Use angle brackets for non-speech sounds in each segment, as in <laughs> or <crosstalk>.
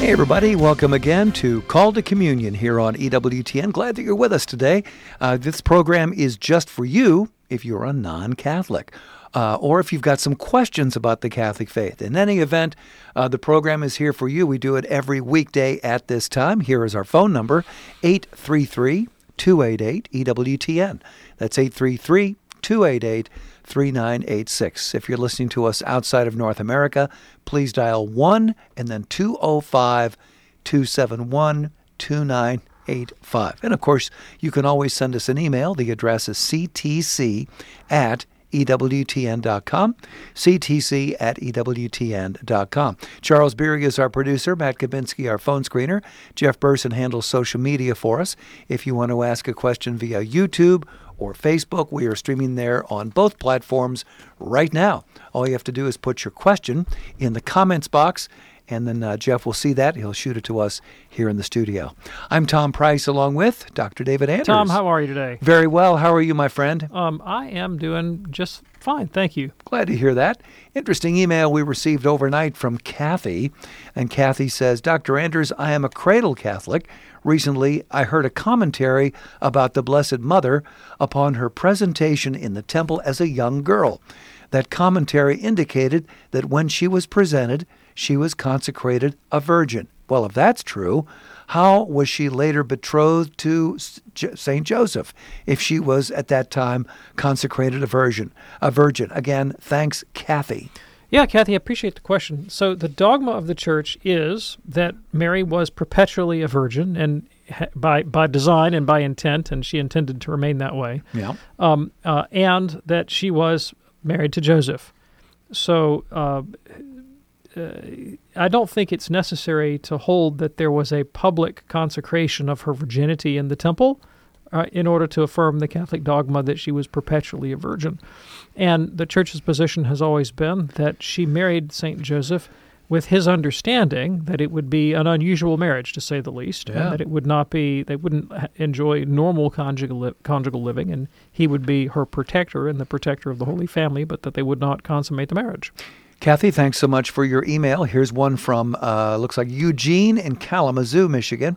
Hey, everybody, welcome again to Call to Communion here on EWTN. Glad that you're with us today. Uh, this program is just for you if you're a non Catholic. Uh, or if you've got some questions about the Catholic faith. In any event, uh, the program is here for you. We do it every weekday at this time. Here is our phone number 833 288 EWTN. That's 833 288 3986. If you're listening to us outside of North America, please dial 1 and then 205 271 2985. And of course, you can always send us an email. The address is ctc at EWTN.com, CTC at EWTN.com. Charles Beery is our producer, Matt Kabinski, our phone screener. Jeff Burson handles social media for us. If you want to ask a question via YouTube or Facebook, we are streaming there on both platforms right now. All you have to do is put your question in the comments box and then uh, Jeff will see that. He'll shoot it to us here in the studio. I'm Tom Price, along with Dr. David Anders. Tom, how are you today? Very well. How are you, my friend? Um, I am doing just fine, thank you. Glad to hear that. Interesting email we received overnight from Kathy. And Kathy says, Dr. Anders, I am a cradle Catholic. Recently, I heard a commentary about the Blessed Mother upon her presentation in the temple as a young girl. That commentary indicated that when she was presented, she was consecrated a virgin. Well, if that's true, how was she later betrothed to St. Joseph if she was at that time consecrated a virgin? A virgin. Again, thanks, Kathy. Yeah, Kathy, I appreciate the question. So, the dogma of the church is that Mary was perpetually a virgin, and by by design and by intent, and she intended to remain that way. Yeah. Um, uh, and that she was married to Joseph. So, uh, I don't think it's necessary to hold that there was a public consecration of her virginity in the temple uh, in order to affirm the Catholic dogma that she was perpetually a virgin. And the church's position has always been that she married St. Joseph with his understanding that it would be an unusual marriage, to say the least, yeah. and that it would not be, they wouldn't enjoy normal conjugal, li- conjugal living, and he would be her protector and the protector of the Holy Family, but that they would not consummate the marriage. Kathy, thanks so much for your email. Here's one from, uh, looks like Eugene in Kalamazoo, Michigan.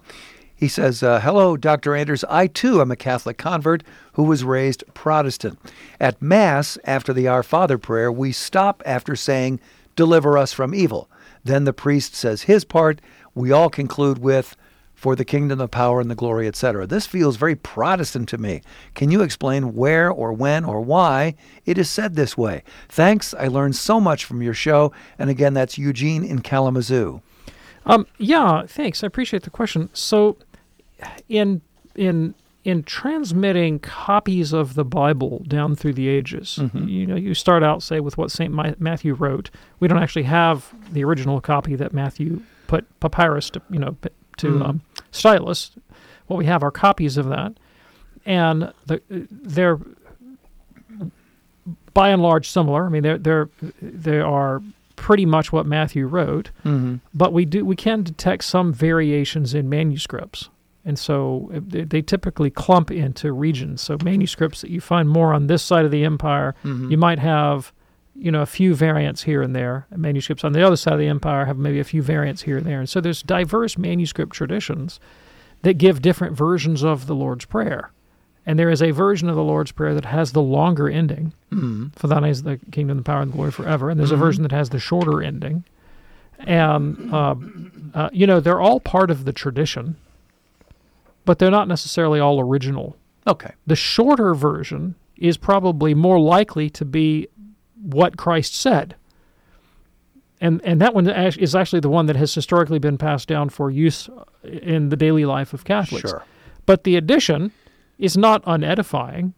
He says, uh, Hello, Dr. Anders. I too am a Catholic convert who was raised Protestant. At Mass, after the Our Father prayer, we stop after saying, Deliver us from evil. Then the priest says his part. We all conclude with, for the kingdom, the power, and the glory, etc. This feels very Protestant to me. Can you explain where or when or why it is said this way? Thanks. I learned so much from your show. And again, that's Eugene in Kalamazoo. Um, yeah, thanks. I appreciate the question. So, in in in transmitting copies of the Bible down through the ages, Mhm. you know, you start out say with what Saint Ma- Matthew wrote. We don't actually have the original copy that Matthew put papyrus to, you know, to Mhm. um, stylus. What we have are copies of that, and the, they're by and large similar. I mean, they're they're they are pretty much what Matthew wrote, Mhm. but we do we can detect some variations in manuscripts, and so uh, they, they typically clump into regions. So manuscripts that you find more on this side of the empire, Mhm. you might have. You know, a few variants here and there. Manuscripts on the other side of the empire have maybe a few variants here and there. And so there's diverse manuscript traditions that give different versions of the Lord's Prayer. And there is a version of the Lord's Prayer that has the longer ending, Mhm. for thine is the kingdom, the power, and the glory forever. And there's Mhm. a version that has the shorter ending. And, uh, uh, you know, they're all part of the tradition, but they're not necessarily all original. Okay. The shorter version is probably more likely to be what Christ said. And, and that one is actually the one that has historically been passed down for use in the daily life of Catholics. Sure. But the addition is not unedifying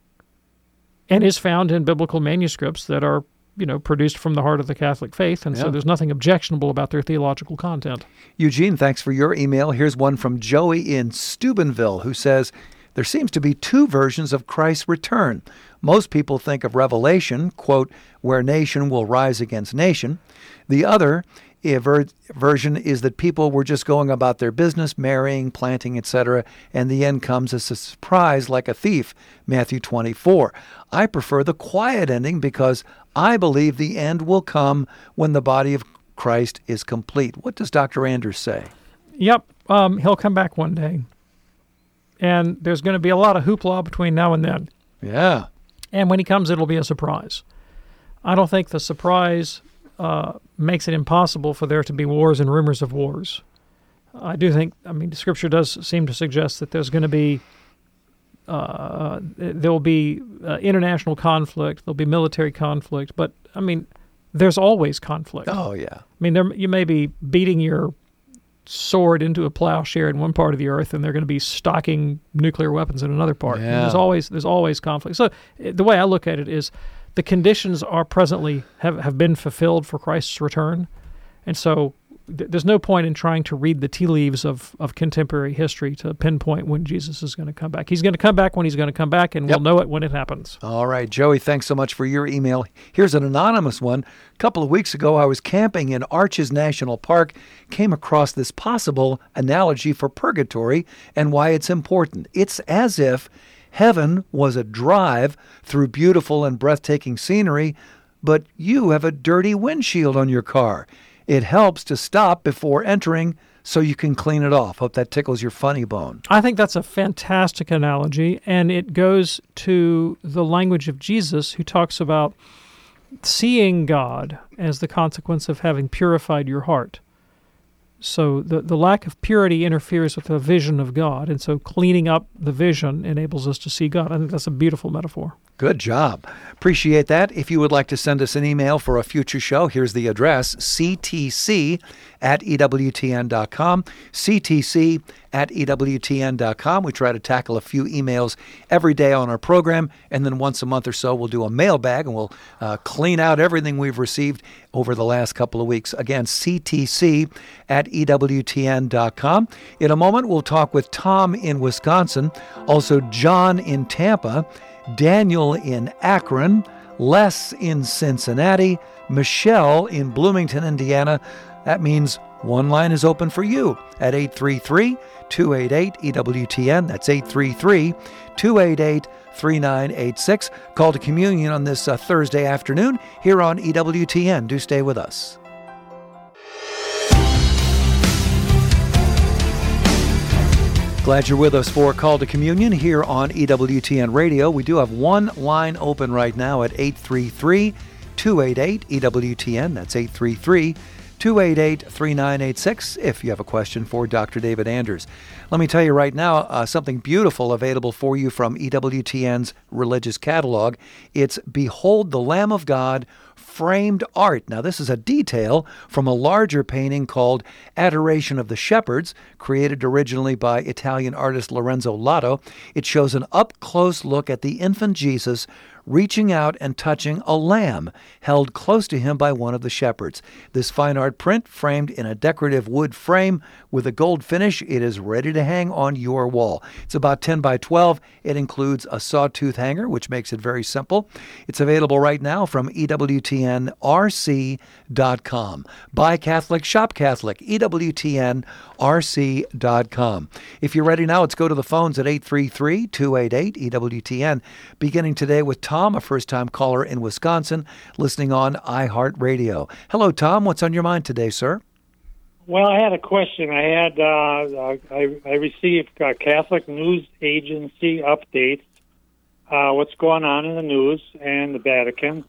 and is found in biblical manuscripts that are you know, produced from the heart of the Catholic faith, and Yeah. so there's nothing objectionable about their theological content. Eugene, thanks for your email. Here's one from Joey in Steubenville who says there seems to be two versions of Christ's return. Most people think of Revelation, quote, where nation will rise against nation. The other eh, ver- version is that people were just going about their business, marrying, planting, etc., and the end comes as a surprise like a thief, Matthew 24. I prefer the quiet ending because I believe the end will come when the body of Christ is complete. What does Dr. Anders say? Yep, um, he'll come back one day, and there's going to be a lot of hoopla between now and then. Yeah. And when he comes, it'll be a surprise. I don't think the surprise uh, makes it impossible for there to be wars and rumors of wars. I do think, I mean, Scripture does seem to suggest that there's going to be, uh, there will be uh, international conflict, there'll be military conflict, but I mean, there's always conflict. Oh, yeah. I mean, there, you may be beating your sword into a plowshare in one part of the earth, and they're going to be stocking nuclear weapons in another part. Yeah. There's always there's always conflict. So the way I look at it is, the conditions are presently have have been fulfilled for Christ's return, and so there's no point in trying to read the tea leaves of, of contemporary history to pinpoint when Jesus is going to come back. He's going to come back when he's going to come back, and Yep. we'll know it when it happens. All right, Joey, thanks so much for your email. Here's an anonymous one. A couple of weeks ago, I was camping in Arches National Park, came across this possible analogy for purgatory and why it's important. It's as if heaven was a drive through beautiful and breathtaking scenery, but you have a dirty windshield on your car. It helps to stop before entering so you can clean it off. Hope that tickles your funny bone. I think that's a fantastic analogy, and it goes to the language of Jesus, who talks about seeing God as the consequence of having purified your heart. So the, the lack of purity interferes with the vision of God, and so cleaning up the vision enables us to see God. I think that's a beautiful metaphor. Good job. Appreciate that. If you would like to send us an email for a future show, here's the address ctc at EWTN.com. CTC at EWTN.com. We try to tackle a few emails every day on our program, and then once a month or so, we'll do a mailbag and we'll uh, clean out everything we've received over the last couple of weeks. Again, CTC at EWTN.com. In a moment, we'll talk with Tom in Wisconsin, also John in Tampa. Daniel in Akron, Les in Cincinnati, Michelle in Bloomington, Indiana. That means one line is open for you at 833 288 EWTN. That's 833 288 3986. Call to communion on this uh, Thursday afternoon here on EWTN. Do stay with us. Glad you're with us for Call to Communion here on EWTN Radio. We do have one line open right now at 833 288 EWTN. That's 833 288 3986 if you have a question for Dr. David Anders. Let me tell you right now uh, something beautiful available for you from EWTN's religious catalog. It's Behold the Lamb of God framed art. Now, this is a detail from a larger painting called Adoration of the Shepherds, created originally by Italian artist Lorenzo Lotto. It shows an up close look at the infant Jesus reaching out and touching a lamb held close to him by one of the shepherds. This fine art print, framed in a decorative wood frame with a gold finish, it is ready to hang on your wall. It's about 10 by 12. It includes a sawtooth hanger, which makes it very simple. It's available right now from EWTNRC.com. Buy Catholic, shop Catholic, EWTNRC.com. If you're ready now, let's go to the phones at 833 288 EWTN. Beginning today with Tom, a first time caller in Wisconsin, listening on iHeartRadio. Hello, Tom. What's on your mind today, sir? Well, I had a question. I had uh, I, I received uh, Catholic News Agency updates. Uh, what's going on in the news and the Vatican,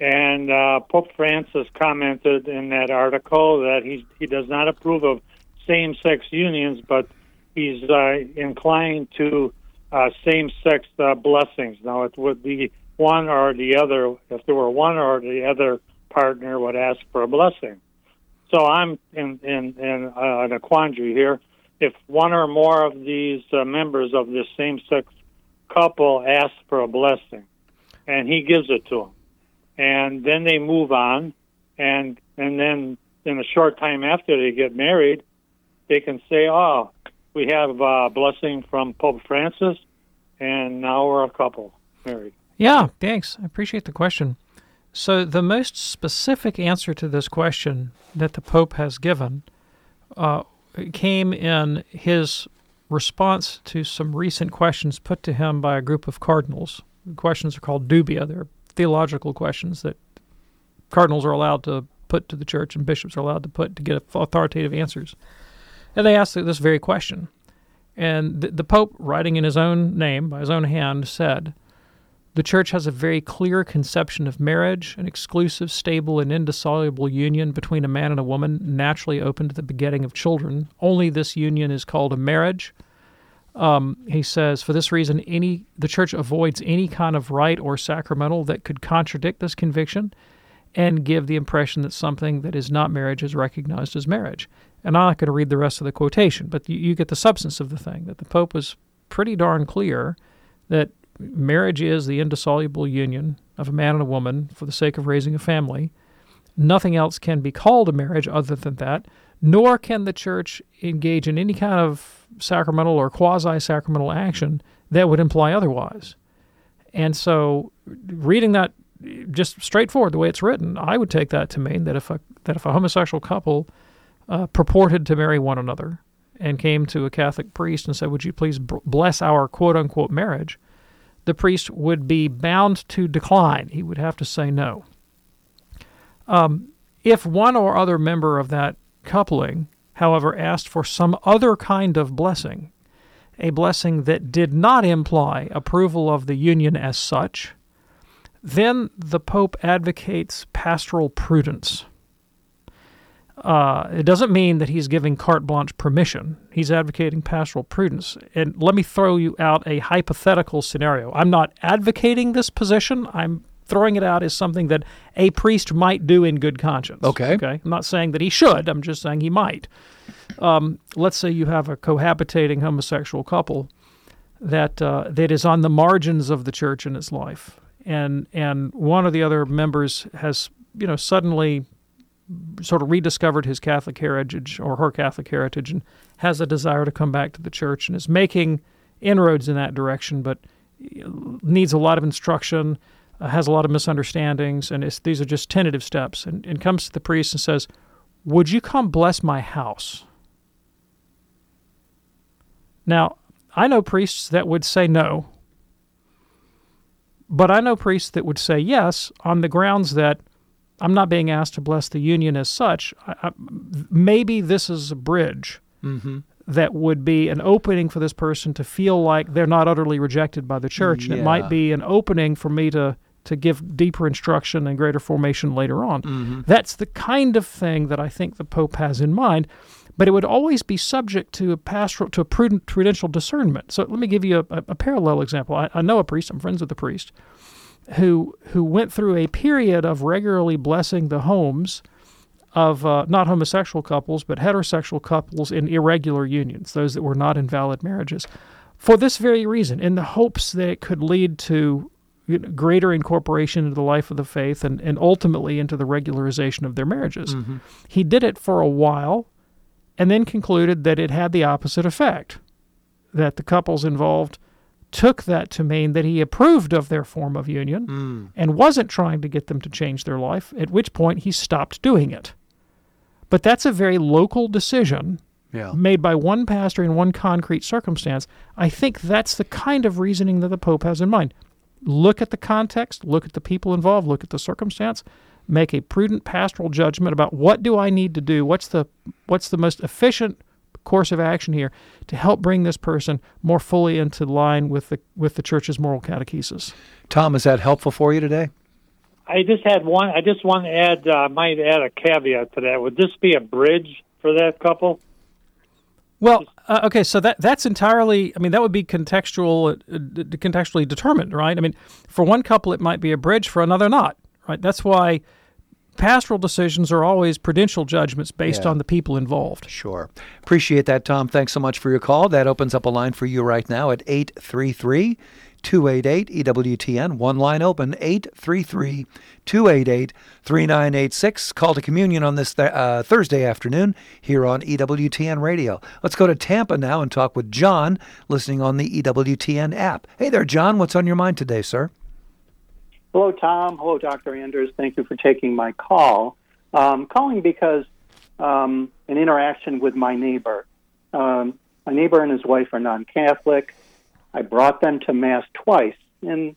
and uh, Pope Francis commented in that article that he he does not approve of same-sex unions, but he's uh, inclined to uh, same-sex uh, blessings. Now, it would be one or the other. If there were one or the other partner would ask for a blessing. So I'm in in, in, uh, in a quandary here. If one or more of these uh, members of this same-sex couple ask for a blessing, and he gives it to them, and then they move on, and and then in a short time after they get married, they can say, "Oh, we have a blessing from Pope Francis, and now we're a couple married." Yeah, thanks. I appreciate the question. So, the most specific answer to this question that the Pope has given uh, came in his response to some recent questions put to him by a group of cardinals. The questions are called dubia. They're theological questions that cardinals are allowed to put to the church and bishops are allowed to put to get authoritative answers. And they asked this very question. And the, the Pope, writing in his own name, by his own hand, said, the church has a very clear conception of marriage, an exclusive, stable, and indissoluble union between a man and a woman, naturally open to the begetting of children. Only this union is called a marriage. Um, he says, for this reason, any the church avoids any kind of rite or sacramental that could contradict this conviction and give the impression that something that is not marriage is recognized as marriage. And I'm not going to read the rest of the quotation, but you, you get the substance of the thing that the Pope was pretty darn clear that marriage is the indissoluble union of a man and a woman for the sake of raising a family. Nothing else can be called a marriage other than that, nor can the church engage in any kind of sacramental or quasi sacramental action that would imply otherwise. And so, reading that just straightforward the way it's written, I would take that to mean that if a that if a homosexual couple uh, purported to marry one another and came to a Catholic priest and said, "Would you please bless our quote unquote marriage?" The priest would be bound to decline. He would have to say no. Um, if one or other member of that coupling, however, asked for some other kind of blessing, a blessing that did not imply approval of the union as such, then the Pope advocates pastoral prudence. Uh, it doesn't mean that he's giving carte blanche permission. He's advocating pastoral prudence. And let me throw you out a hypothetical scenario. I'm not advocating this position. I'm throwing it out as something that a priest might do in good conscience. Okay. Okay. I'm not saying that he should. I'm just saying he might. Um, let's say you have a cohabitating homosexual couple that uh, that is on the margins of the church in its life, and and one of the other members has you know suddenly sort of rediscovered his Catholic heritage or her Catholic heritage and has a desire to come back to the church and is making inroads in that direction, but needs a lot of instruction, uh, has a lot of misunderstandings, and these are just tentative steps. And, and comes to the priest and says, Would you come bless my house? Now, I know priests that would say no, but I know priests that would say yes on the grounds that I'm not being asked to bless the union as such. I, I, maybe this is a bridge mm-hmm. that would be an opening for this person to feel like they're not utterly rejected by the church. Yeah. And it might be an opening for me to to give deeper instruction and greater formation later on. Mm-hmm. That's the kind of thing that I think the Pope has in mind. But it would always be subject to a pastoral, to a prudent, prudential discernment. So let me give you a, a, parallel example. I, I know a priest. I'm friends with a priest who who went through a period of regularly blessing the homes of uh, not homosexual couples but heterosexual couples in irregular unions, those that were not in valid marriages, for this very reason, in the hopes that it could lead to greater incorporation into the life of the faith and, and ultimately into the regularization of their marriages. Mm-hmm. He did it for a while and then concluded that it had the opposite effect, that the couples involved took that to mean that he approved of their form of union Mm. and wasn't trying to get them to change their life, at which point he stopped doing it. But that's a very local decision Yeah. made by one pastor in one concrete circumstance. I think that's the kind of reasoning that the Pope has in mind. Look at the context, look at the people involved, look at the circumstance, make a prudent pastoral judgment about what do I need to do? What's the what's the most efficient course of action here to help bring this person more fully into line with the with the church's moral catechesis. Tom, is that helpful for you today? I just had one. I just want to add. Uh, might add a caveat to that. Would this be a bridge for that couple? Well, uh, okay, so that that's entirely. I mean, that would be contextual, uh, d- contextually determined, right? I mean, for one couple, it might be a bridge; for another, not. Right. That's why pastoral decisions are always prudential judgments based Yeah. on the people involved. Sure. Appreciate that, Tom. Thanks so much for your call. That opens up a line for you right now at 833 288 EWTN. One line open 833 288 3986. Call to communion on this th- uh, Thursday afternoon here on EWTN Radio. Let's go to Tampa now and talk with John, listening on the EWTN app. Hey there, John. What's on your mind today, sir? Hello, Tom. Hello, Dr. Anders. Thank you for taking my call. Um, calling because um, an interaction with my neighbor. Um, my neighbor and his wife are non Catholic. I brought them to Mass twice, and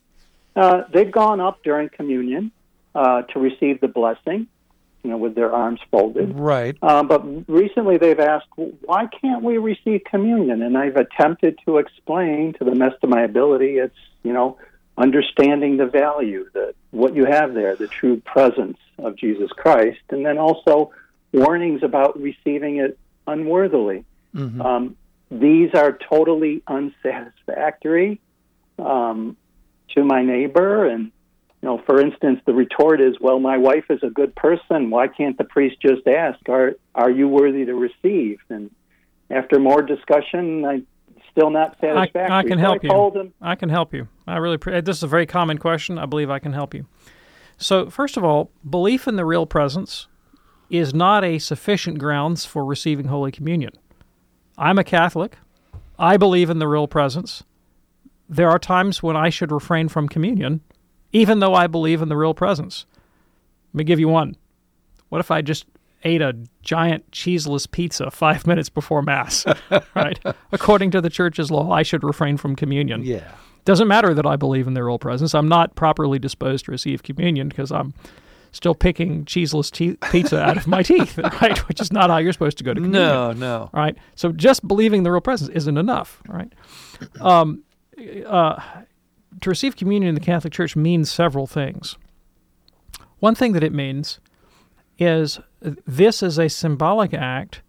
uh, they've gone up during communion uh, to receive the blessing, you know, with their arms folded. Right. Uh, but recently they've asked, why can't we receive communion? And I've attempted to explain to the best of my ability, it's, you know, understanding the value, that what you have there, the true presence of Jesus Christ, and then also warnings about receiving it unworthily. Mm-hmm. Um, these are totally unsatisfactory um, to my neighbor. And, you know, for instance, the retort is, well, my wife is a good person. Why can't the priest just ask, are, are you worthy to receive? And after more discussion, I still not satisfactory. I, I can So help I you. I can help you. I really. Pre- this is a very common question. I believe I can help you. So, first of all, belief in the real presence is not a sufficient grounds for receiving Holy Communion. I'm a Catholic. I believe in the real presence. There are times when I should refrain from communion, even though I believe in the real presence. Let me give you one. What if I just ate a giant cheeseless pizza five <laughs> minutes before Mass? right? According to the church's law, I should refrain from communion. Yeah. Doesn't matter that I believe in the real presence. I'm not properly disposed to receive communion because I'm still picking cheeseless te- pizza out of my <laughs> teeth, right? Which is not how you're supposed to go to communion. No, no. Right? So just believing the real presence isn't enough. right? Um, uh, to receive communion in the Catholic Church means several things. One thing that it means is this is a symbolic act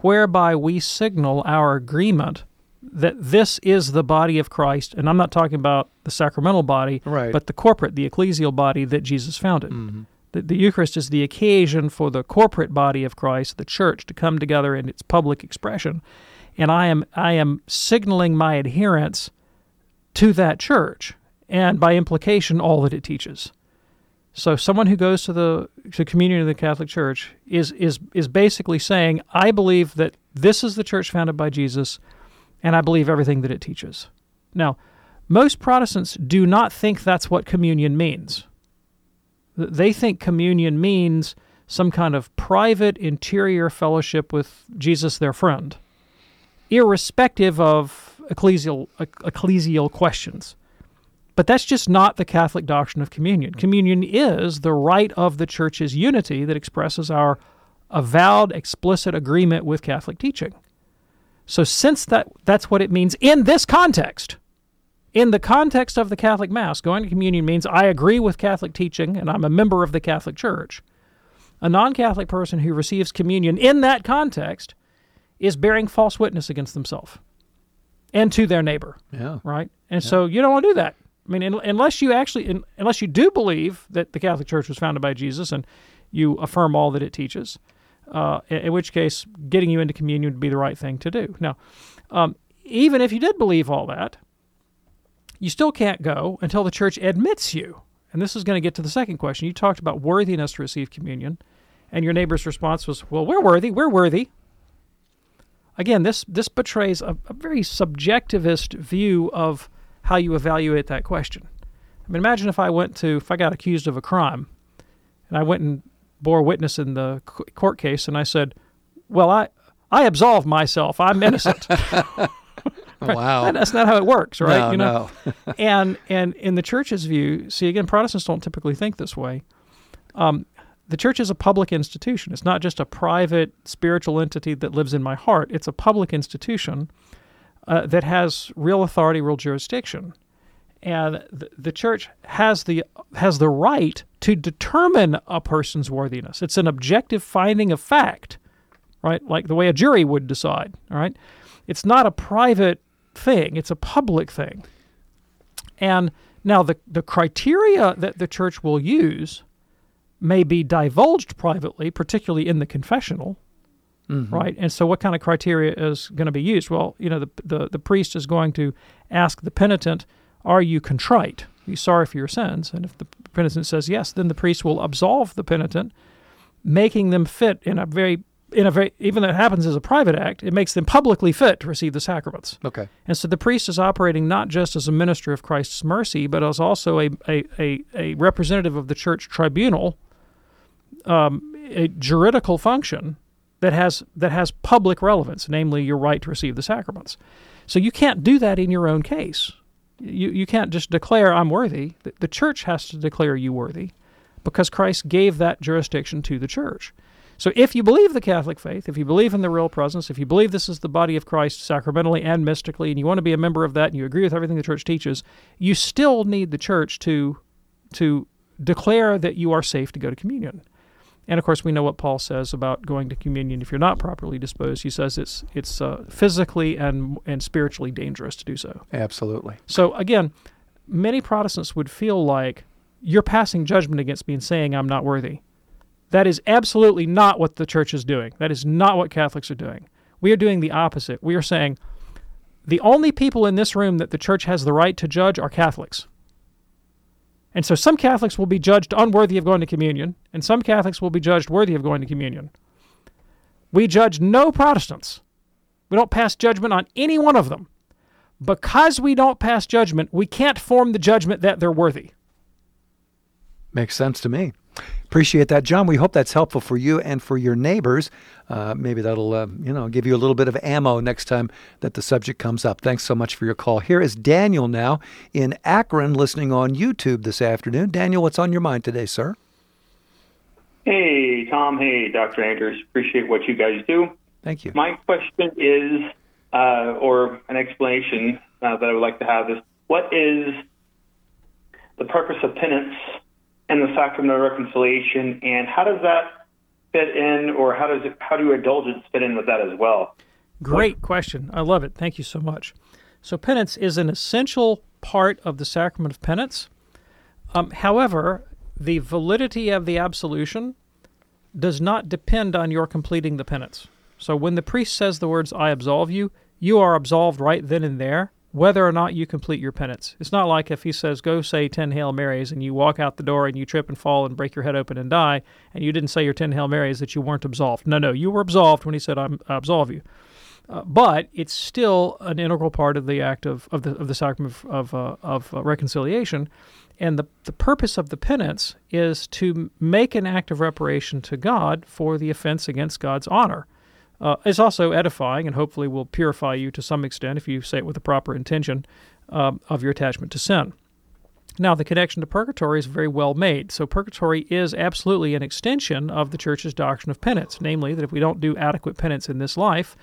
whereby we signal our agreement that this is the body of Christ, and I'm not talking about the sacramental body, Right. but the corporate, the ecclesial body that Jesus founded. Mm-hmm. The, the Eucharist is the occasion for the corporate body of Christ, the church, to come together in its public expression, and I am I am signaling my adherence to that church, and by implication, all that it teaches. So, someone who goes to the to communion of the Catholic Church is is is basically saying, I believe that this is the church founded by Jesus, and I believe everything that it teaches. Now, most Protestants do not think that's what communion means. They think communion means some kind of private interior fellowship with Jesus, their friend, irrespective of ecclesial ecclesial questions. But that's just not the Catholic doctrine of communion. Communion is the rite of the church's unity that expresses our avowed, explicit agreement with Catholic teaching. So, since that, that's what it means in this context, in the context of the Catholic Mass, going to communion means I agree with Catholic teaching and I'm a member of the Catholic Church. A non Catholic person who receives communion in that context is bearing false witness against themselves and to their neighbor Yeah. right? And so you don't want to do that. I mean, un- unless you actually, un- unless you do believe that the Catholic Church was founded by Jesus and you affirm all that it teaches, uh, in, in which case getting you into communion would be the right thing to do. Now, um, even if you did believe all that, you still can't go until the church admits you. And this is going to get to the second question. You talked about worthiness to receive communion, and your neighbor's response was, "Well, we're worthy. We're worthy." Again, this this betrays a, a very subjectivist view of how you evaluate that question. I mean, imagine if I went to if I got accused of a crime, and I went and bore witness in the court case, and I said, "Well, I I absolve myself. I'm innocent." <laughs> <laughs> Wow. That's not how it works, right? No, you know? <laughs> and and in the church's view, see again, Protestants don't typically think this way. Um, the church is a public institution. It's not just a private spiritual entity that lives in my heart. It's a public institution uh, that has real authority, real jurisdiction, and the, the church has the has the right to determine a person's worthiness. It's an objective finding of fact, right? Like the way a jury would decide. All right, it's not a private thing; it's a public thing. And now the the criteria that the church will use may be divulged privately, particularly in the confessional, right? And so, what kind of criteria is going to be used? Well, you know, the, the the priest is going to ask the penitent, Are you contrite? Are you sorry for your sins? And if the penitent says yes, then the priest will absolve the penitent, making them fit in a very in a very even though it happens as a private act, it makes them publicly fit to receive the sacraments. Okay. And so the priest is operating not just as a minister of Christ's mercy, but as also a a, a, a representative of the church tribunal, um, a juridical function that has that has public relevance, namely your right to receive the sacraments. So you can't do that in your own case. You you can't just declare I'm worthy. The, the church has to declare you worthy, because Christ gave that jurisdiction to the church. So if you believe the Catholic faith, if you believe in the real presence, if you believe this is the body of Christ sacramentally and mystically, and you want to be a member of that and you agree with everything the church teaches, you still need the church to to declare that you are safe to go to communion. And of course, we know what Paul says about going to communion if you're not properly disposed. He says it's it's uh, physically and and spiritually dangerous to do so. Absolutely. So again, many Protestants would feel like you're passing judgment against me and saying I'm not worthy. That is absolutely not what the church is doing. That is not what Catholics are doing. We are doing the opposite. We are saying the only people in this room that the church has the right to judge are Catholics. And so some Catholics will be judged unworthy of going to communion, and some Catholics will be judged worthy of going to communion. We judge no Protestants. We don't pass judgment on any one of them. Because we don't pass judgment, we can't form the judgment that they're worthy. Makes sense to me. Appreciate that, John. We hope that's helpful for you and for your neighbors. Uh, maybe that'll, uh, you know, give you a little bit of ammo next time that the subject comes up. Thanks so much for your call. Here is Daniel now in Akron, listening on YouTube this afternoon. Daniel, what's on your mind today, sir? Hey, Tom. Hey, Dr. Andrews. Appreciate what you guys do. Thank you. My question is, uh, or an explanation uh, that I would like to have is, what is the purpose of penance and the sacrament of reconciliation, and how does that fit in, or how does it, how do indulgence fit in with that as well? Great question. I love it. Thank you so much. So penance is an essential part of the sacrament of penance. Um, however, the validity of the absolution does not depend on your completing the penance. So when the priest says the words, I absolve you, you are absolved right then and there whether or not you complete your penance. It's not like if he says, go say 10 Hail Marys, and you walk out the door and you trip and fall and break your head open and die, and you didn't say your 10 Hail Marys that you weren't absolved. No, no, you were absolved when he said, I absolve you. Uh, but it's still an integral part of the act of, of, the, of the sacrament of, of, uh, of uh, reconciliation. And the, the purpose of the penance is to make an act of reparation to God for the offense against God's honor uh, is also edifying and hopefully will purify you to some extent if you say it with the proper intention uh, of your attachment to sin. Now, the connection to purgatory is very well made. So, purgatory is absolutely an extension of the Church's doctrine of penance, namely that if we don't do adequate penance in this life,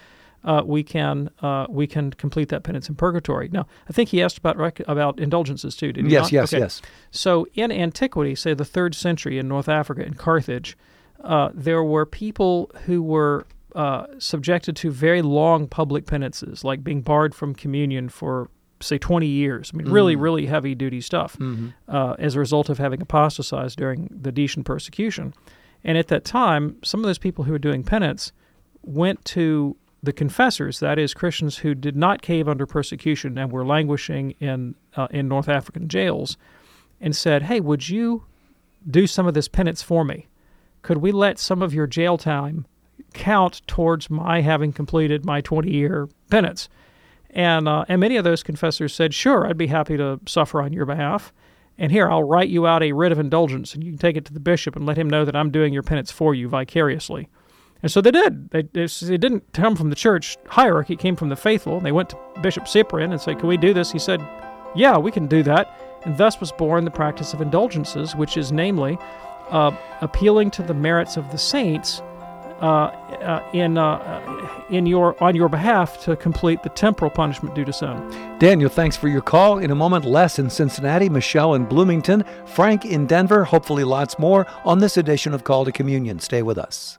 uh, we can uh, we can complete that penance in purgatory. Now, I think he asked about rec- about indulgences too. Did he? Yes, not? yes, okay. yes. So, in antiquity, say the third century in North Africa, in Carthage, uh, there were people who were uh, subjected to very long public penances, like being barred from communion for, say, 20 years. I mean, mm really, really heavy duty stuff mm-hmm. uh, as a result of having apostatized during the Decian persecution. And at that time, some of those people who were doing penance went to the confessors, that is, Christians who did not cave under persecution and were languishing in, uh, in North African jails, and said, Hey, would you do some of this penance for me? Could we let some of your jail time count towards my having completed my 20 year penance. And, uh, and many of those confessors said, Sure, I'd be happy to suffer on your behalf. And here, I'll write you out a writ of indulgence, and you can take it to the bishop and let him know that I'm doing your penance for you vicariously. And so they did. They, it didn't come from the church hierarchy, it came from the faithful. And they went to Bishop Cyprian and said, Can we do this? He said, Yeah, we can do that. And thus was born the practice of indulgences, which is namely uh, appealing to the merits of the saints Uh, uh, in uh, uh, in your on your behalf to complete the temporal punishment due to sin. Daniel, thanks for your call. In a moment, Les in Cincinnati, Michelle in Bloomington, Frank in Denver. Hopefully, lots more on this edition of Call to Communion. Stay with us.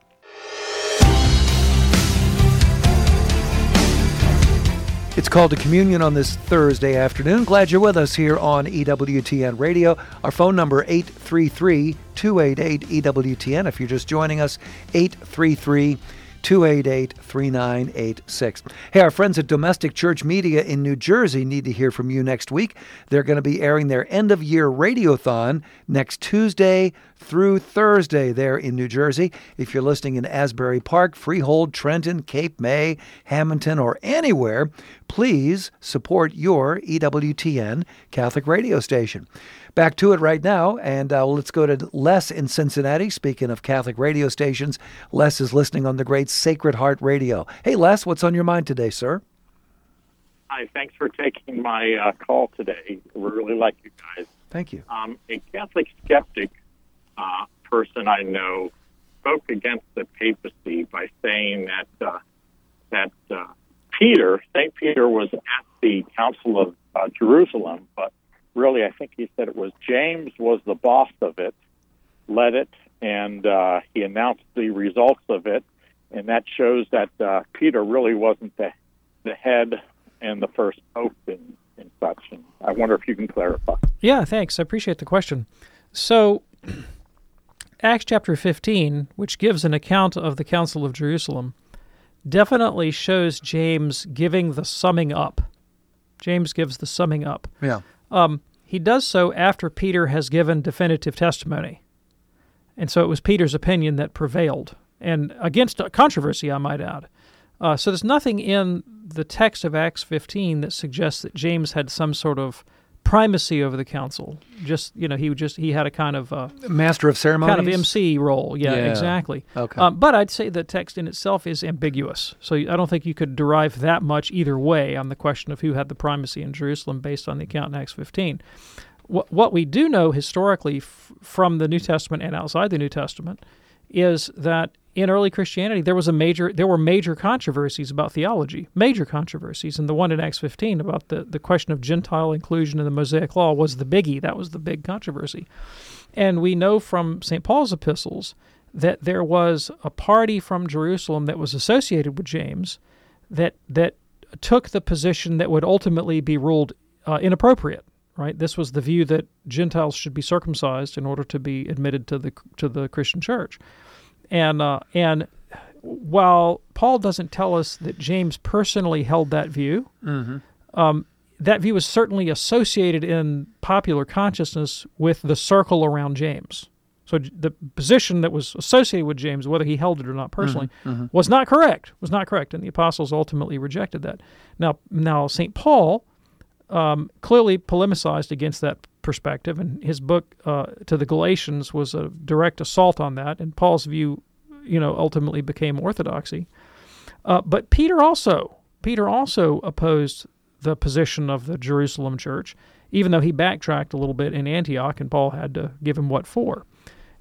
It's called to communion on this Thursday afternoon. Glad you're with us here on EWTN Radio. Our phone number 833 288 EWTN. If you're just joining us, 833 288 3986. Hey, our friends at Domestic Church Media in New Jersey need to hear from you next week. They're going to be airing their end of year radiothon next Tuesday through Thursday there in New Jersey. If you're listening in Asbury Park, Freehold, Trenton, Cape May, Hamilton, or anywhere, please support your EWTN Catholic radio station. Back to it right now, and uh, let's go to Les in Cincinnati. Speaking of Catholic radio stations, Les is listening on the great Sacred Heart Radio. Hey, Les, what's on your mind today, sir? Hi, thanks for taking my uh, call today. We really like you guys. Thank you. Um, a Catholic skeptic uh, person I know spoke against the papacy by saying that uh, that uh, Peter, Saint Peter, was at the Council of uh, Jerusalem, but really, I think he said it was James was the boss of it, led it, and uh, he announced the results of it, and that shows that uh, Peter really wasn't the the head and the first pope and, and such. And I wonder if you can clarify. Yeah, thanks. I appreciate the question. So, <clears throat> Acts chapter 15, which gives an account of the Council of Jerusalem, definitely shows James giving the summing up. James gives the summing up. Yeah. Um, he does so after Peter has given definitive testimony. And so it was Peter's opinion that prevailed, and against controversy, I might add. Uh, so there's nothing in the text of Acts 15 that suggests that James had some sort of primacy over the council. Just you know, he just he had a kind of uh, master of ceremonies, kind of MC role. Yeah, yeah. exactly. Okay, um, but I'd say the text in itself is ambiguous, so I don't think you could derive that much either way on the question of who had the primacy in Jerusalem based on the account in Acts 15. What what we do know historically f- from the New Testament and outside the New Testament is that in early Christianity, there was a major there were major controversies about theology, major controversies, and the one in Acts 15 about the, the question of Gentile inclusion in the Mosaic Law was the biggie. That was the big controversy, and we know from St. Paul's epistles that there was a party from Jerusalem that was associated with James that that took the position that would ultimately be ruled uh, inappropriate. Right, this was the view that Gentiles should be circumcised in order to be admitted to the to the Christian Church and uh, and while Paul doesn't tell us that James personally held that view, mm-hmm. um, that view is certainly associated in popular consciousness with the circle around James. So the position that was associated with James, whether he held it or not personally, mm-hmm. Mm-hmm. was not correct. Was not correct, and the apostles ultimately rejected that. Now, now Saint Paul um, clearly polemicized against that perspective, and his book uh, to the Galatians was a direct assault on that. And Paul's view, you know, ultimately became orthodoxy. Uh, but Peter also, Peter also opposed the position of the Jerusalem church, even though he backtracked a little bit in Antioch, and Paul had to give him what for.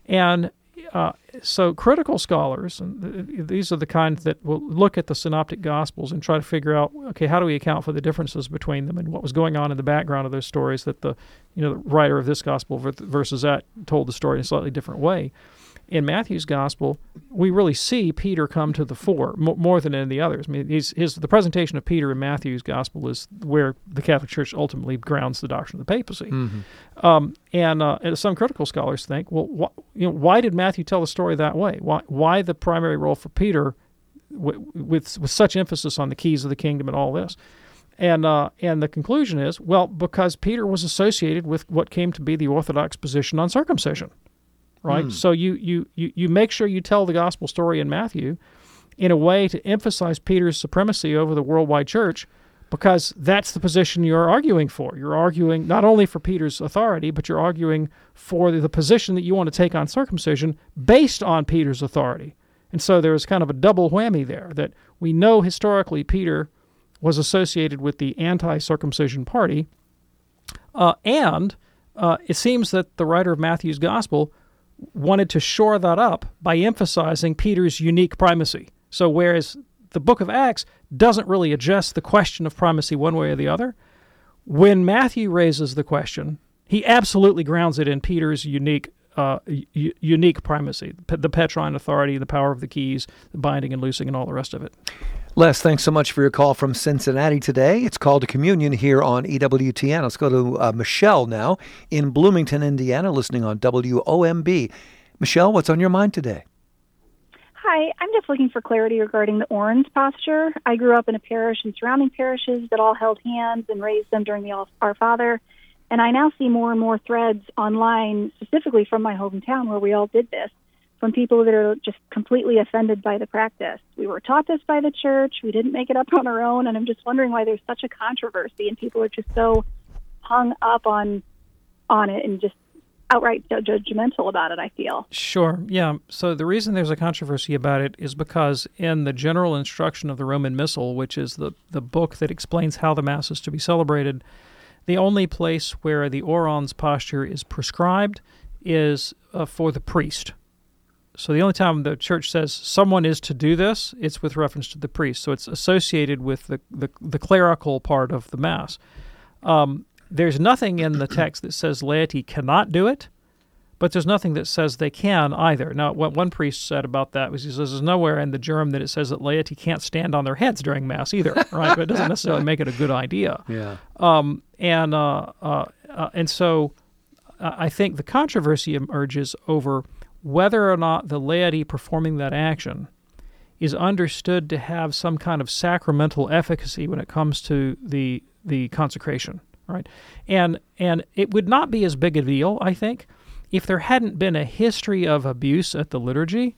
And uh, so critical scholars, and these are the kinds that will look at the synoptic gospels and try to figure out, okay, how do we account for the differences between them and what was going on in the background of those stories that the, you know, the writer of this gospel versus that told the story in a slightly different way in Matthew's gospel, we really see Peter come to the fore more than in the others. I mean, his, his, the presentation of Peter in Matthew's gospel is where the Catholic Church ultimately grounds the doctrine of the papacy. Mm-hmm. Um, and, uh, some critical scholars think, well, wh- you know, why did Matthew tell the story that way? Why, why the primary role for Peter w- with, with such emphasis on the keys of the kingdom and all this? And uh, and the conclusion is well because Peter was associated with what came to be the Orthodox position on circumcision right? Mm. So you, you, you, you make sure you tell the gospel story in Matthew in a way to emphasize Peter's supremacy over the worldwide church because that's the position you're arguing for. You're arguing not only for Peter's authority, but you're arguing for the position that you want to take on circumcision based on Peter's authority. And so there's kind of a double whammy there that we know historically Peter was associated with the anti circumcision party. Uh, and uh, it seems that the writer of Matthew's gospel wanted to shore that up by emphasizing Peter's unique primacy. So, whereas the book of Acts doesn't really address the question of primacy one way or the other, when Matthew raises the question, he absolutely grounds it in Peter's unique. Uh, u- unique primacy, the Petrine authority, the power of the keys, the binding and loosing, and all the rest of it. Les, thanks so much for your call from Cincinnati today. It's called to communion here on EWTN. Let's go to uh, Michelle now in Bloomington, Indiana, listening on WOMB. Michelle, what's on your mind today? Hi, I'm just looking for clarity regarding the Orans posture. I grew up in a parish and surrounding parishes that all held hands and raised them during the Our Father. And I now see more and more threads online, specifically from my hometown where we all did this, from people that are just completely offended by the practice. We were taught this by the church. We didn't make it up on our own. And I'm just wondering why there's such a controversy and people are just so hung up on on it and just outright judgmental about it, I feel. Sure. Yeah. So the reason there's a controversy about it is because in the general instruction of the Roman Missal, which is the, the book that explains how the Mass is to be celebrated, the only place where the orans posture is prescribed is uh, for the priest. So the only time the church says someone is to do this, it's with reference to the priest. So it's associated with the, the, the clerical part of the Mass. Um, there's nothing in the text that says laity cannot do it, but there's nothing that says they can either. Now, what one priest said about that was he says there's nowhere in the GIRM that it says that laity can't stand on their heads during Mass either, <laughs> right? but it doesn't necessarily make it a good idea. Yeah. Um, and uh, uh, uh, and so uh, I think the controversy emerges over whether or not the laity performing that action is understood to have some kind of sacramental efficacy when it comes to the the consecration right? And and it would not be as big a deal, I think, if there hadn't been a history of abuse at the liturgy,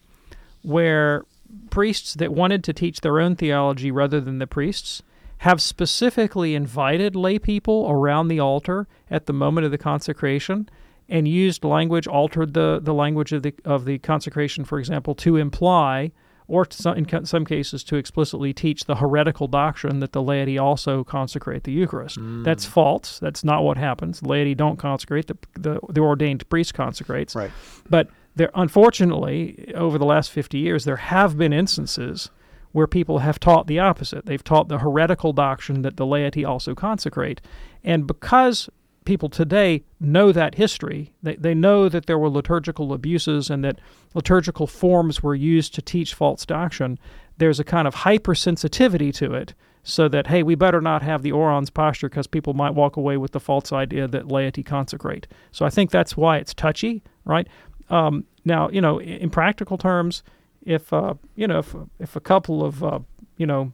where priests that wanted to teach their own theology rather than the priests have specifically invited lay people around the altar at the moment of the consecration and used language altered the, the language of the of the consecration for example to imply or some, in some cases to explicitly teach the heretical doctrine that the laity also consecrate the Eucharist. Mm. That's false. That's not what happens. The laity don't consecrate. The, the, the ordained priest consecrates. Right. But there, unfortunately, over the last 50 years, there have been instances where people have taught the opposite. They've taught the heretical doctrine that the laity also consecrate. And because people today know that history. They, they know that there were liturgical abuses and that liturgical forms were used to teach false doctrine. There's a kind of hypersensitivity to it, so that, hey, we better not have the orans posture because people might walk away with the false idea that laity consecrate. So I think that's why it's touchy, right? Um, now, you know, in, in practical terms, if, uh, you know, if, if a couple of, uh, you know,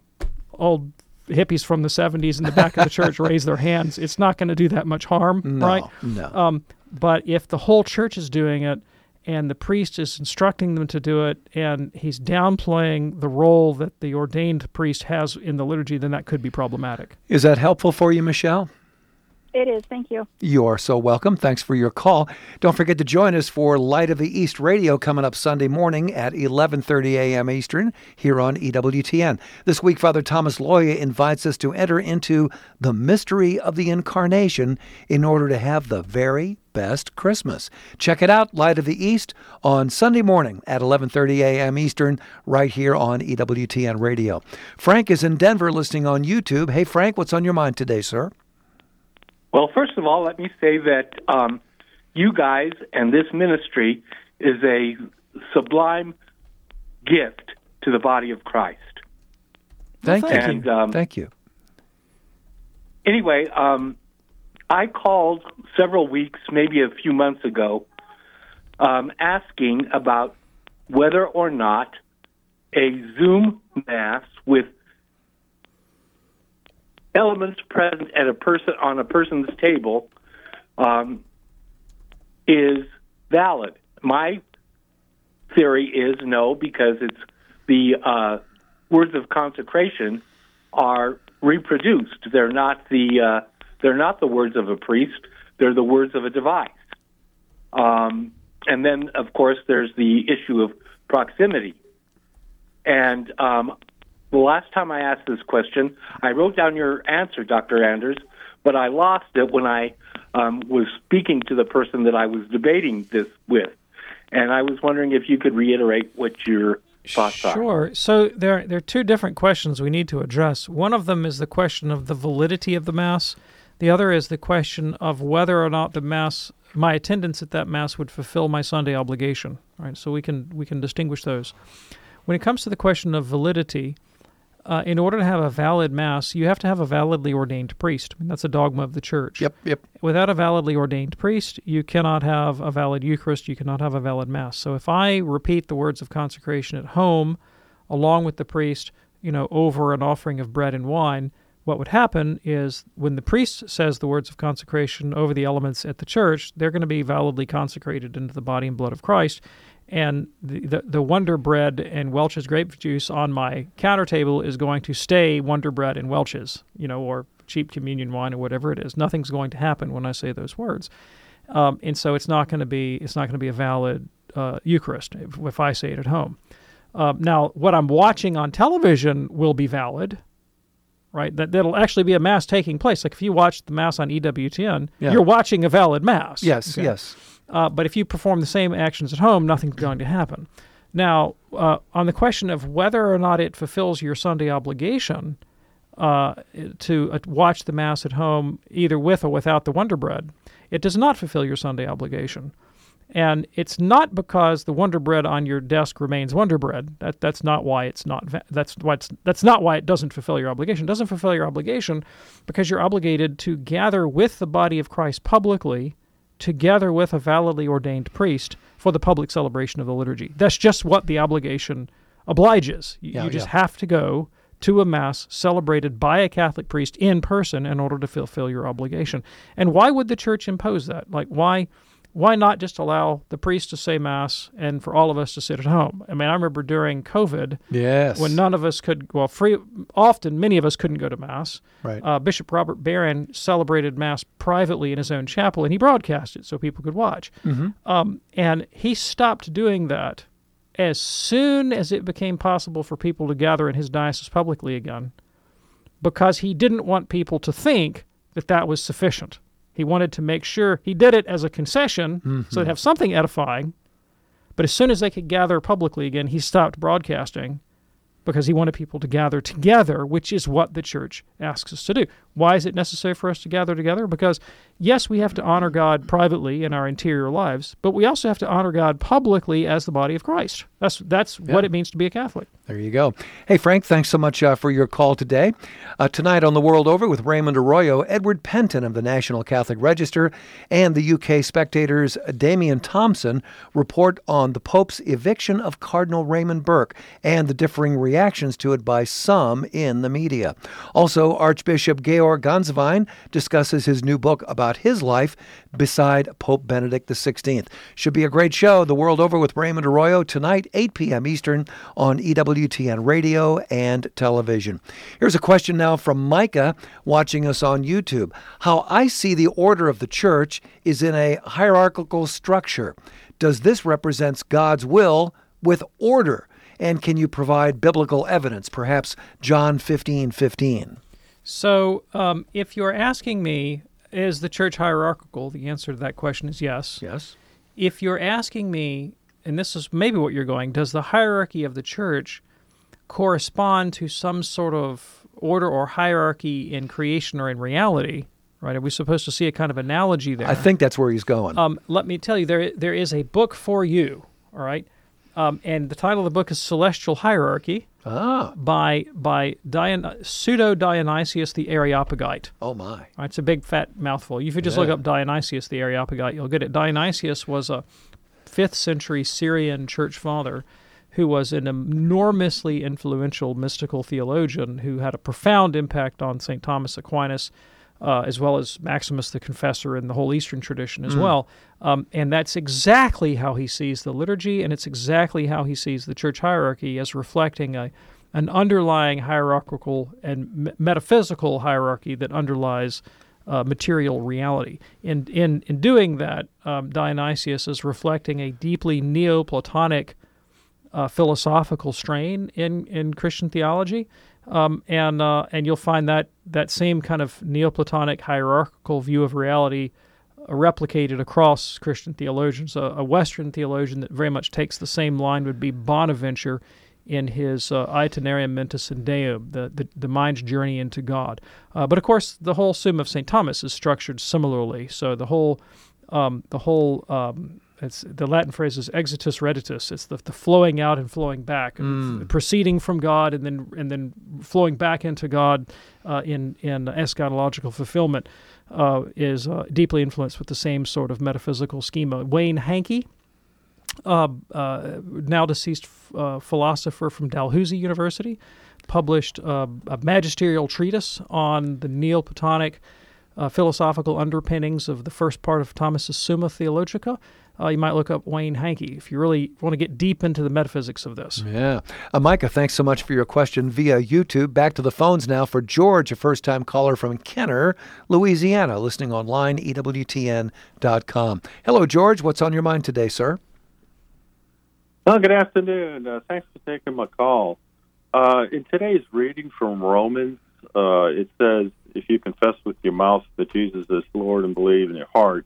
old hippies from the 70s in the back of the church raise their hands, it's not going to do that much harm, no, right? No. Um, but if the whole church is doing it and the priest is instructing them to do it and he's downplaying the role that the ordained priest has in the liturgy, then that could be problematic. Is that helpful for you, Michelle? It is. Thank you. You are so welcome. Thanks for your call. Don't forget to join us for Light of the East Radio coming up Sunday morning at 11:30 a.m. Eastern here on EWTN. This week Father Thomas Loya invites us to enter into the mystery of the incarnation in order to have the very best Christmas. Check it out Light of the East on Sunday morning at 11:30 a.m. Eastern right here on EWTN Radio. Frank is in Denver listening on YouTube. Hey Frank, what's on your mind today, sir? Well, first of all, let me say that um, you guys and this ministry is a sublime gift to the body of Christ. Thank you. And, um, Thank you. Anyway, um, I called several weeks, maybe a few months ago, um, asking about whether or not a Zoom mass with elements present at a person on a person's table um, is valid. My theory is no, because it's the uh, words of consecration are reproduced. They're not the uh, they're not the words of a priest. They're the words of a device. Um, and then, of course, there's the issue of proximity. And um, the last time I asked this question, I wrote down your answer, Dr. Anders, but I lost it when I um, was speaking to the person that I was debating this with. And I was wondering if you could reiterate what your thoughts are. Sure. So there, there are two different questions we need to address. One of them is the question of the validity of the Mass. The other is the question of whether or not the Mass, my attendance at that Mass would fulfill my Sunday obligation. Right. So we can we can distinguish those. When it comes to the question of validity, uh, in order to have a valid mass, you have to have a validly ordained priest. I mean, that's a dogma of the church. Yep, yep. Without a validly ordained priest, you cannot have a valid Eucharist. You cannot have a valid mass. So if I repeat the words of consecration at home, along with the priest, you know, over an offering of bread and wine, what would happen is when the priest says the words of consecration over the elements at the church, they're going to be validly consecrated into the body and blood of Christ. And the, the, the Wonder Bread and Welch's grape juice on my counter table is going to stay Wonder Bread and Welch's, you know, or cheap communion wine or whatever it is. Nothing's going to happen when I say those words. Um, and so it's not going to be it's not going to be a valid uh, Eucharist if, if, I say it at home. Uh, now, what I'm watching on television will be valid, right? That that'll actually be a mass taking place. Like if you watch the mass on EWTN, Yeah. you're watching a valid mass. Yes, yes. Uh, but if you perform the same actions at home, nothing's going to happen. Now, uh, on the question of whether or not it fulfills your Sunday obligation uh, to uh, watch the Mass at home, either with or without the Wonder Bread, it does not fulfill your Sunday obligation. And it's not because the Wonder Bread on your desk remains Wonder Bread. That, that's not why it's not. That's why it's, that's not why it doesn't fulfill your obligation. It doesn't fulfill your obligation because you're obligated to gather with the body of Christ publicly, together with a validly ordained priest for the public celebration of the liturgy. That's just what the obligation obliges. You, Yeah, you just yeah. have to go to a mass celebrated by a Catholic priest in person in order to fulfill your obligation. And why would the church impose that? Like why why not just allow the priest to say mass and for all of us to sit at home? I mean, I remember during COVID Yes. when none of us could well free often many of us couldn't go to mass. Right. Uh, Bishop Robert Barron celebrated mass privately in his own chapel and he broadcast it so people could watch. Mhm. Um, and he stopped doing that as soon as it became possible for people to gather in his diocese publicly again because he didn't want people to think that that was sufficient. He wanted to make sure he did it as a concession so they'd mm-hmm. have something edifying. But as soon as they could gather publicly again, he stopped broadcasting because he wanted people to gather together, which is what the church asks us to do. Why is it necessary for us to gather together? Because, yes, we have to honor God privately in our interior lives, but we also have to honor God publicly as the body of Christ. That's, that's what it means to be a Catholic. There you go. Hey, Frank, thanks so much uh, for your call today. Uh, tonight on The World Over with Raymond Arroyo, Edward Pentin of the National Catholic Register, and the UK Spectator's Damian Thompson report on the Pope's eviction of Cardinal Raymond Burke and the differing reactions to it by some in the media. Also, Archbishop Georg Ganswein discusses his new book about his life beside Pope Benedict XVI. Should be a great show. The World Over with Raymond Arroyo tonight, 8 p.m. Eastern on EWTN radio and television. Here's a question now from Micah watching us on YouTube. How I see the order of the church is in a hierarchical structure. Does this represents God's will with order? And can you provide biblical evidence, perhaps John 15 15? So, um, if you're asking me, is the church hierarchical? The answer to that question is yes. Yes. If you're asking me, and this is maybe what you're going, does the hierarchy of the church correspond to some sort of order or hierarchy in creation or in reality? Right? Are we supposed to see a kind of analogy there? I think that's where he's going. Um, let me tell you, there there is a book for you. All right, um, and the title of the book is Celestial Hierarchy. Ah. By by Dion- pseudo Dionysius the Areopagite. Oh my! It's a big fat mouthful. If you just look up Dionysius the Areopagite, you'll get it. Dionysius was a fifth century Syrian church father who was an enormously influential mystical theologian who had a profound impact on St. Thomas Aquinas, uh, as well as Maximus the Confessor and the whole Eastern tradition as Mm. well. Um, and that's exactly how he sees the liturgy, and it's exactly how he sees the church hierarchy as reflecting a, an underlying hierarchical and me- metaphysical hierarchy that underlies uh, material reality. In, in, in doing that, um, Dionysius is reflecting a deeply Neoplatonic uh, philosophical strain in, in Christian theology. Um, and uh, and you'll find that that same kind of Neoplatonic hierarchical view of reality uh, replicated across Christian theologians. A, a Western theologian that very much takes the same line would be Bonaventure in his uh, Itinerarium Mentis in Deum, the, the, the mind's journey into God. Uh, but of course, the whole Sum of St. Thomas is structured similarly. So the whole um, the whole um, it's the Latin phrase is exitus reditus. It's the, the flowing out and flowing back, Mm. proceeding from God and then and then flowing back into God uh, in in eschatological fulfillment uh, is uh, deeply influenced with the same sort of metaphysical schema. Wayne Hankey, uh, uh, now deceased uh, philosopher from Dalhousie University, published uh, a magisterial treatise on the Neoplatonic uh, philosophical underpinnings of the first part of Thomas's Summa Theologica. Uh, you might look up Wayne Hankey if you really want to get deep into the metaphysics of this. Yeah. Uh, Micah, thanks so much for your question via YouTube. Back to the phones now for George, a first time caller from Kenner, Louisiana, listening online, EWTN.com. Hello, George. What's on your mind today, sir? Well, good afternoon. Uh, thanks for taking my call. Uh, in today's reading from Romans, uh, it says, if you confess with your mouth that Jesus is Lord and believe in your heart,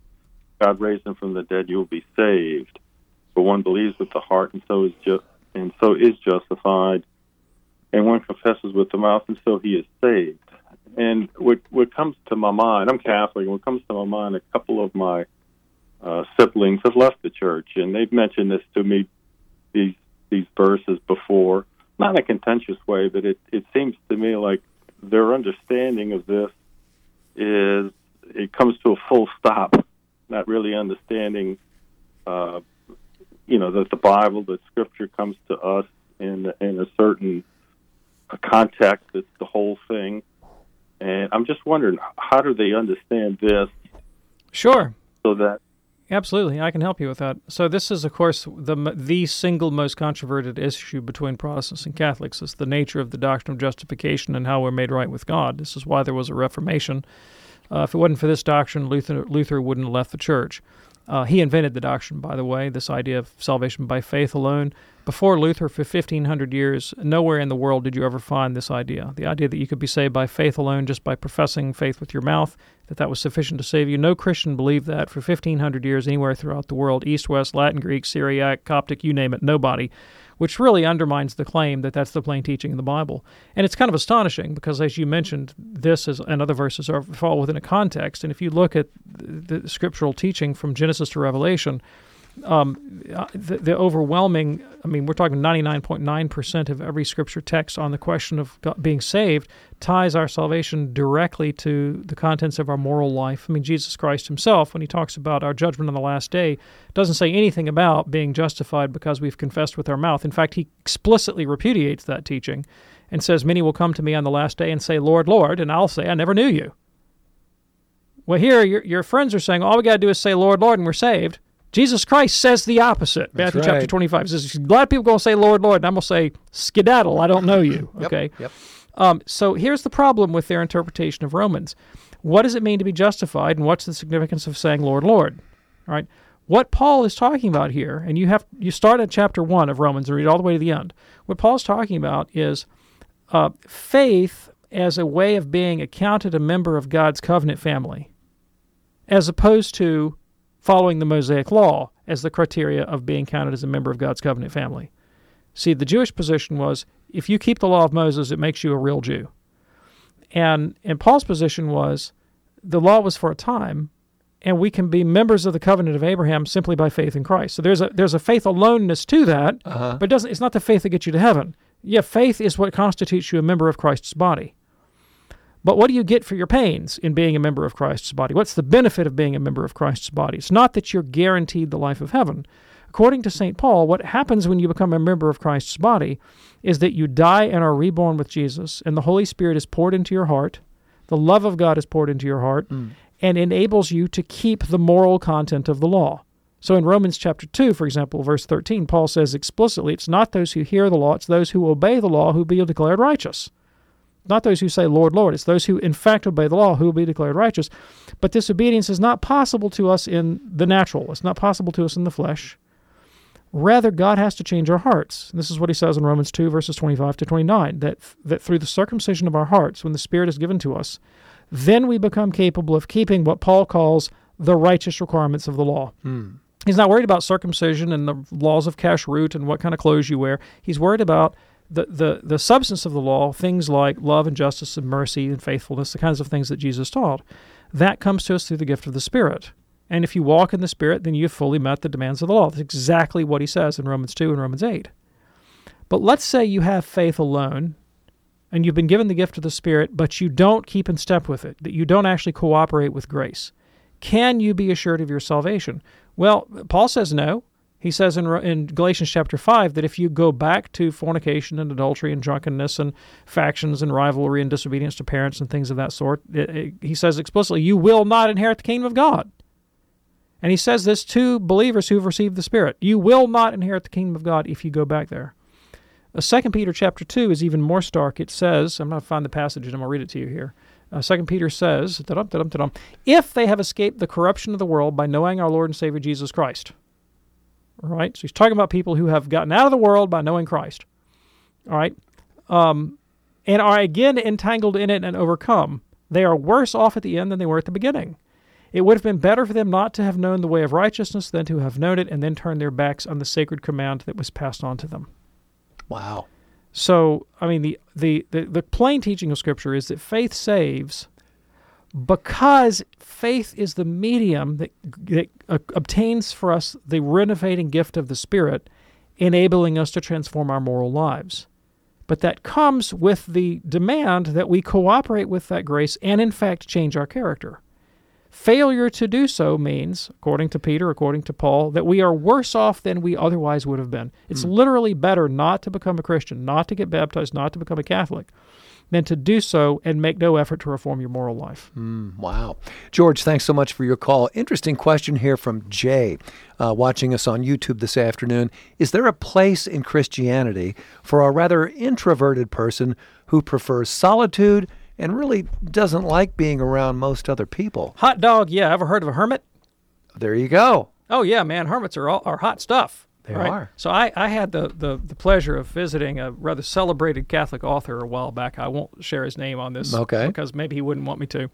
God raised him from the dead, you will be saved. For one believes with the heart, and so is and so is justified, and one confesses with the mouth, and so he is saved. And what what comes to my mind, I'm Catholic, and what comes to my mind, a couple of my uh, siblings have left the church, and they've mentioned this to me these these verses before, not in a contentious way, but it it seems to me like their understanding of this is it comes to a full stop, not really understanding, uh, you know, that the Bible, that Scripture comes to us in in a certain context. It's the whole thing, and I'm just wondering how do they understand this Sure. so that Absolutely, I can help you with that. So this is, of course, the the single most controverted issue between Protestants and Catholics is the nature of the doctrine of justification and how we're made right with God. This is why there was a Reformation. Uh, if it wasn't for this doctrine, Luther Luther wouldn't have left the church. Uh, he invented the doctrine, by the way, this idea of salvation by faith alone. Before Luther, for 1,500 years, nowhere in the world did you ever find this idea. The idea that you could be saved by faith alone just by professing faith with your mouth, that that was sufficient to save you. No Christian believed that for 1,500 years anywhere throughout the world East, West, Latin, Greek, Syriac, Coptic, you name it, nobody. Which really undermines the claim that that's the plain teaching in the Bible. And it's kind of astonishing because, as you mentioned, this is, and other verses are, fall within a context. And if you look at the, the scriptural teaching from Genesis to Revelation, um, uh, the, the overwhelming, I mean, we're talking 99.9% of every scripture text on the question of being saved ties our salvation directly to the contents of our moral life. I mean, Jesus Christ himself, when he talks about our judgment on the last day, doesn't say anything about being justified because we've confessed with our mouth. In fact, he explicitly repudiates that teaching and says, Many will come to me on the last day and say, Lord, Lord, and I'll say, I never knew you. Well, here your, your friends are saying, All we got to do is say, Lord, Lord, and we're saved. Jesus Christ says the opposite. That's Matthew chapter 25 says, A lot of people going to say, Lord, Lord, and I'm going to say, Skedaddle, I don't know you. Yep, Okay. yep. Um, so here's the problem with their interpretation of Romans. What does it mean to be justified, and what's the significance of saying Lord, Lord? All right. What Paul is talking about here, and you have you start at chapter one of Romans and read all the way to the end. What Paul's talking about is uh, faith as a way of being accounted a member of God's covenant family, as opposed to following the Mosaic law as the criteria of being counted as a member of God's covenant family. See, the Jewish position was if you keep the law of Moses, it makes you a real Jew. And and Paul's position was the law was for a time, and we can be members of the covenant of Abraham simply by faith in Christ. So there's a there's a faith aloneness to that, Uh-huh. but it doesn't it's not the faith that gets you to heaven. Yeah, faith is what constitutes you a member of Christ's body. But what do you get for your pains in being a member of Christ's body? What's the benefit of being a member of Christ's body? It's not that you're guaranteed the life of heaven. According to St. Paul, what happens when you become a member of Christ's body is that you die and are reborn with Jesus, and the Holy Spirit is poured into your heart. The love of God is poured into your heart mm. and enables you to keep the moral content of the law. So in Romans chapter 2, for example, verse 13, Paul says explicitly, it's not those who hear the law, it's those who obey the law who will be declared righteous. Not those who say, Lord, Lord. It's those who in fact obey the law who will be declared righteous. But this obedience is not possible to us in the natural, it's not possible to us in the flesh. Rather, God has to change our hearts. And this is what he says in Romans 2, verses 25 to 29 that, that through the circumcision of our hearts, when the Spirit is given to us, then we become capable of keeping what Paul calls the righteous requirements of the law. Hmm. He's not worried about circumcision and the laws of kashrut and what kind of clothes you wear. He's worried about the, the, the substance of the law, things like love and justice and mercy and faithfulness, the kinds of things that Jesus taught. That comes to us through the gift of the Spirit. And if you walk in the Spirit, then you've fully met the demands of the law. That's exactly what he says in Romans 2 and Romans 8. But let's say you have faith alone and you've been given the gift of the Spirit, but you don't keep in step with it, that you don't actually cooperate with grace. Can you be assured of your salvation? Well, Paul says no. He says in, in Galatians chapter 5 that if you go back to fornication and adultery and drunkenness and factions and rivalry and disobedience to parents and things of that sort, it, it, he says explicitly, you will not inherit the kingdom of God. And he says this to believers who've received the Spirit. You will not inherit the kingdom of God if you go back there. Uh, 2 Peter chapter 2 is even more stark. It says, I'm going to find the passage and I'm going to read it to you here. Uh, 2 Peter says, if they have escaped the corruption of the world by knowing our Lord and Savior Jesus Christ. All right? So he's talking about people who have gotten out of the world by knowing Christ. All right? Um, and are again entangled in it and overcome. They are worse off at the end than they were at the beginning. It would have been better for them not to have known the way of righteousness than to have known it and then turned their backs on the sacred command that was passed on to them. Wow. So, I mean, the, the, the, the plain teaching of Scripture is that faith saves because faith is the medium that, that uh, obtains for us the renovating gift of the Spirit, enabling us to transform our moral lives. But that comes with the demand that we cooperate with that grace and, in fact, change our character. Failure to do so means, according to Peter, according to Paul, that we are worse off than we otherwise would have been. It's Hmm. literally better not to become a Christian, not to get baptized, not to become a Catholic, than to do so and make no effort to reform your moral life. Mm, wow. George, thanks so much for your call. Interesting question here from Jay, uh, watching us on YouTube this afternoon. Is there a place in Christianity for a rather introverted person who prefers solitude and really doesn't like being around most other people? Hot dog, yeah. Ever heard of a hermit? There you go. Oh yeah, man, hermits are all, are hot stuff. They right? are. So I, I had the, the, the pleasure of visiting a rather celebrated Catholic author a while back. I won't share his name on this Okay. because maybe he wouldn't want me to.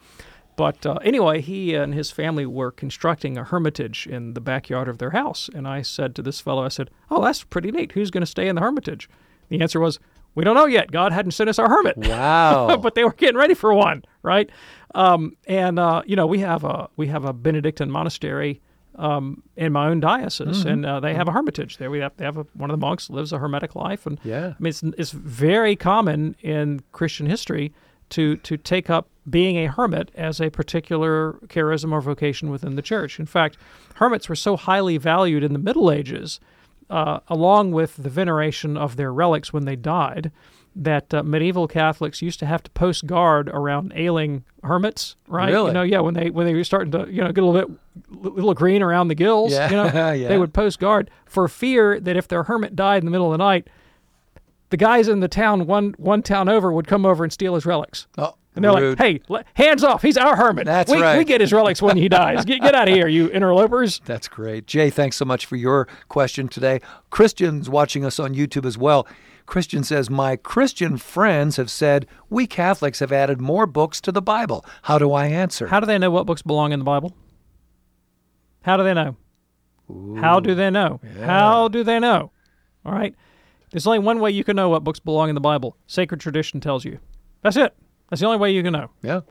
But uh, anyway, he and his family were constructing a hermitage in the backyard of their house. And I said to this fellow, I said, Oh, that's pretty neat. Who's going to stay in the hermitage? The answer was, We don't know yet. God hadn't sent us our hermit. Wow. <laughs> but they were getting ready for one, right? Um, and uh, you know, we have a we have a Benedictine monastery um, in my own diocese, Mhm. and uh, they have a hermitage there. We have they have a, one of the monks lives a hermetic life, and Yeah. I mean it's it's very common in Christian history to to take up being a hermit as a particular charism or vocation within the church. In fact, hermits were so highly valued in the Middle Ages, uh, along with the veneration of their relics when they died, that uh, medieval Catholics used to have to post guard around ailing hermits. Right? Really? You know, yeah. When they when they were starting to you know get a little bit little green around the gills, Yeah, you know, <laughs> yeah. they would post guard for fear that if their hermit died in the middle of the night, the guys in the town one one town over would come over and steal his relics. Oh, and they're rude. like, "Hey, hands off! He's our hermit. That's we, right. We get his relics when he dies. Get get out of here, you interlopers." <laughs> That's great. Jay, thanks so much for your question today. Christian's watching us on YouTube as well. Christian says, My Christian friends have said we Catholics have added more books to the Bible. How do I answer? How do they know what books belong in the Bible? How do they know? How do they know? How do they know? All right. There's only one way you can know what books belong in the Bible. Sacred tradition tells you. That's it. That's the only way you can know. Yeah. All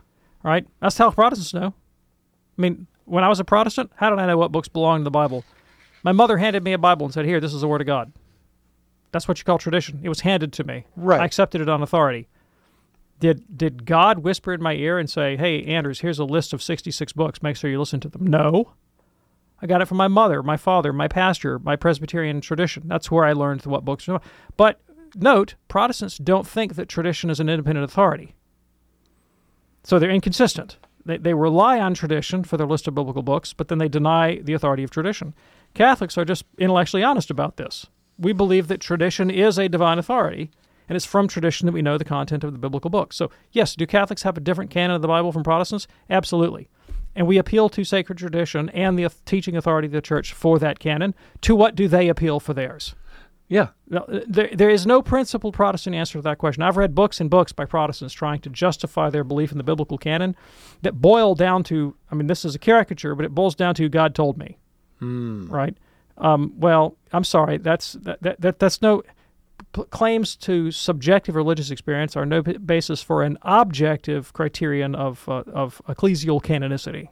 right. That's how Protestants know. I mean, when I was a Protestant, how did I know what books belong in the Bible? My mother handed me a Bible and said, "Here, this is the Word of God." That's what you call tradition. It was handed to me. Right. I accepted it on authority. Did did God whisper in my ear and say, "Hey, Anders, here's a list of 66 books. Make sure you listen to them." No. I got it from my mother, my father, my pastor, my Presbyterian tradition. That's where I learned what books. But note, Protestants don't think that tradition is an independent authority. So they're inconsistent. They, they rely on tradition for their list of biblical books, but then they deny the authority of tradition. Catholics are just intellectually honest about this. We believe that tradition is a divine authority, and it's from tradition that we know the content of the biblical books. So, yes, do Catholics have a different canon of the Bible from Protestants? Absolutely. And we appeal to sacred tradition and the teaching authority of the church for that canon. To what do they appeal for theirs? Yeah. No, there, there is no principled Protestant answer to that question. I've read books and books by Protestants trying to justify their belief in the biblical canon that boil down to, I mean, this is a caricature, but it boils down to God told me, Hmm. right? Um, well, I'm sorry, that's that, that, that that's no p- claims to subjective religious experience are no b- basis for an objective criterion of uh, of ecclesial canonicity.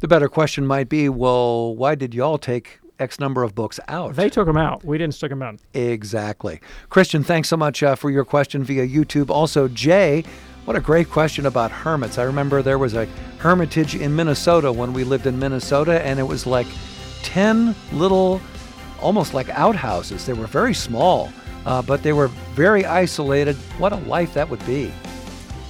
The better question might be, well, why did y'all take X number of books out? They took them out. We didn't stick them out. Exactly. Christian, thanks so much uh, for your question via YouTube. Also, Jay, what a great question about hermits. I remember there was a hermitage in Minnesota when we lived in Minnesota, and it was like 10 little, almost like outhouses. They were very small, uh, but they were very isolated. What a life that would be.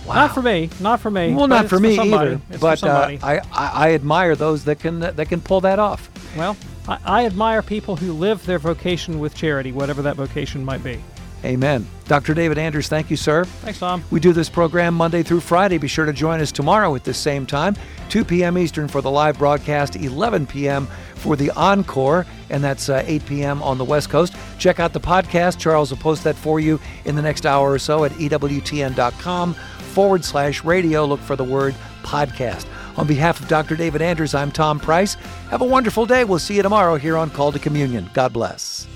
Wow. Not for me. Not for me. Well, not for me somebody. either. It's but for uh. I, I, I admire those that can that can pull that off. well, I, I admire people who live their vocation with charity, whatever that vocation might be. Amen. Dr. David Anders, thank you, sir. Thanks, Tom. We do this program Monday through Friday. Be sure to join us tomorrow at the same time, 2 p.m. Eastern for the live broadcast, 11 p.m. for the encore, and that's uh, 8 p.m. on the West Coast. Check out the podcast. Charles will post that for you in the next hour or so at EWTN.com forward slash radio. Look for the word podcast. On behalf of Dr. David Anders, I'm Tom Price. Have a wonderful day. We'll see you tomorrow here on Call to Communion. God bless.